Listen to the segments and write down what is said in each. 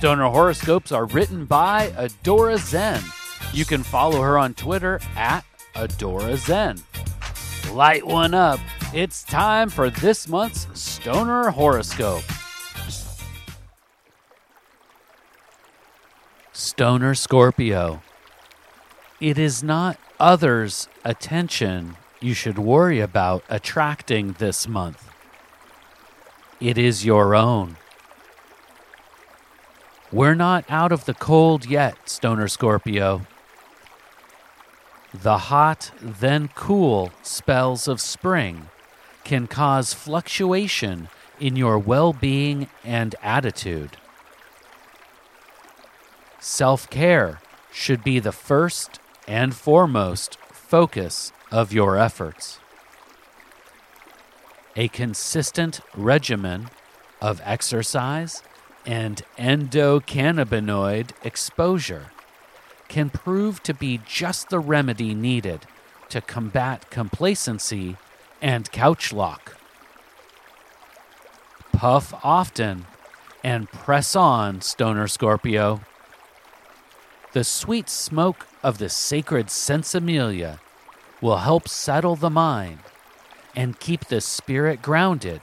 Stoner horoscopes are written by Adora Zen. You can follow her on Twitter at Adora Zen. Light one up. It's time for this month's Stoner horoscope. Stoner Scorpio. It is not others' attention you should worry about attracting this month. It is your own. We're not out of the cold yet, Stoner Scorpio. The hot, then cool spells of spring can cause fluctuation in your well being and attitude. Self care should be the first and foremost focus of your efforts. A consistent regimen of exercise and endocannabinoid exposure can prove to be just the remedy needed to combat complacency and couch lock. Puff often and press on, Stoner Scorpio. The sweet smoke of the sacred Sinsemilla will help settle the mind and keep the spirit grounded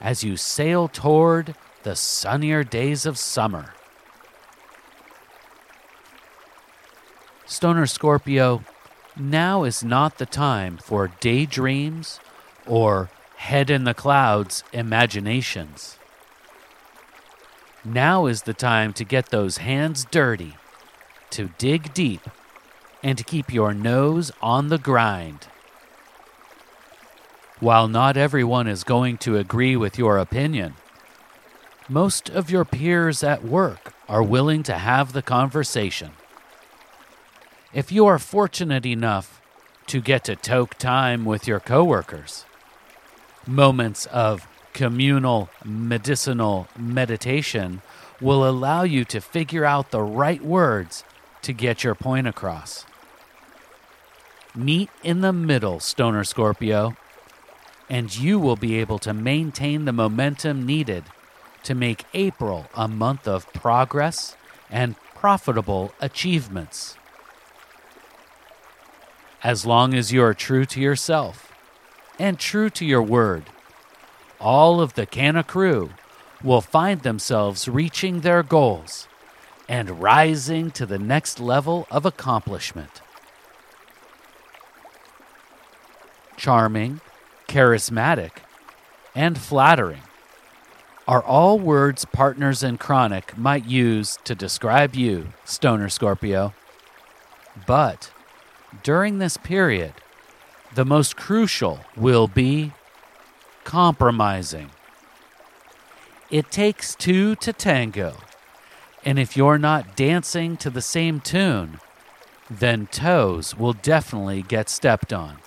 as you sail toward the sunnier days of summer. Stoner Scorpio, now is not the time for daydreams or head in the clouds imaginations. Now is the time to get those hands dirty, to dig deep, and to keep your nose on the grind. While not everyone is going to agree with your opinion, most of your peers at work are willing to have the conversation. If you are fortunate enough to get to toke time with your coworkers, moments of communal medicinal meditation will allow you to figure out the right words to get your point across. Meet in the middle, Stoner Scorpio, and you will be able to maintain the momentum needed to make April a month of progress and profitable achievements. As long as you are true to yourself and true to your word, all of the Canna crew will find themselves reaching their goals and rising to the next level of accomplishment. Charming, charismatic, and flattering are all words partners in chronic might use to describe you, Stoner Scorpio. But during this period, the most crucial will be compromising. It takes two to tango, and if you're not dancing to the same tune, then toes will definitely get stepped on.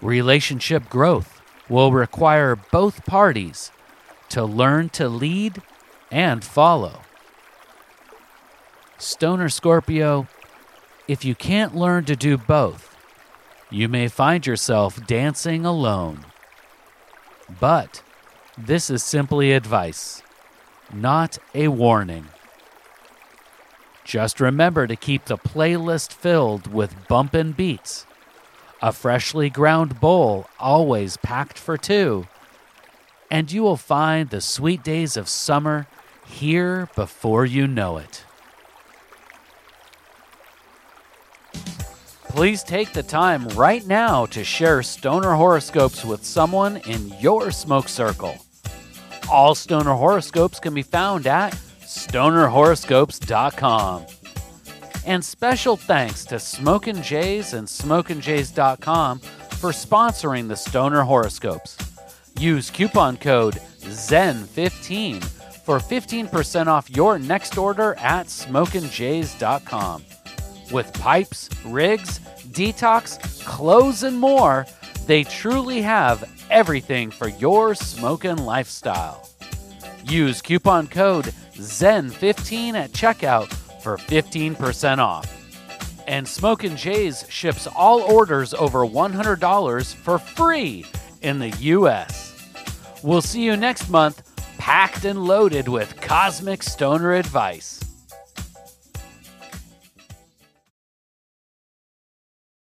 Relationship growth will require both parties to learn to lead and follow. Stoner Scorpio, if you can't learn to do both, you may find yourself dancing alone. But this is simply advice, not a warning. Just remember to keep the playlist filled with bumpin' beats. A freshly ground bowl always packed for two. And you will find the sweet days of summer here before you know it. Please take the time right now to share stoner horoscopes with someone in your smoke circle. All stoner horoscopes can be found at stonerhoroscopes.com. And special thanks to Smokin' Jays and SmokinJays.com for sponsoring the Stoner horoscopes. Use coupon code ZEN15 for 15% off your next order at smokinjays.com. With pipes, rigs, detox, clothes, and more, they truly have everything for your smoking lifestyle. Use coupon code ZEN15 at checkout for 15% off. And Smokin' Jays ships all orders over $100 for free in the US. We'll see you next month, packed and loaded with cosmic stoner advice.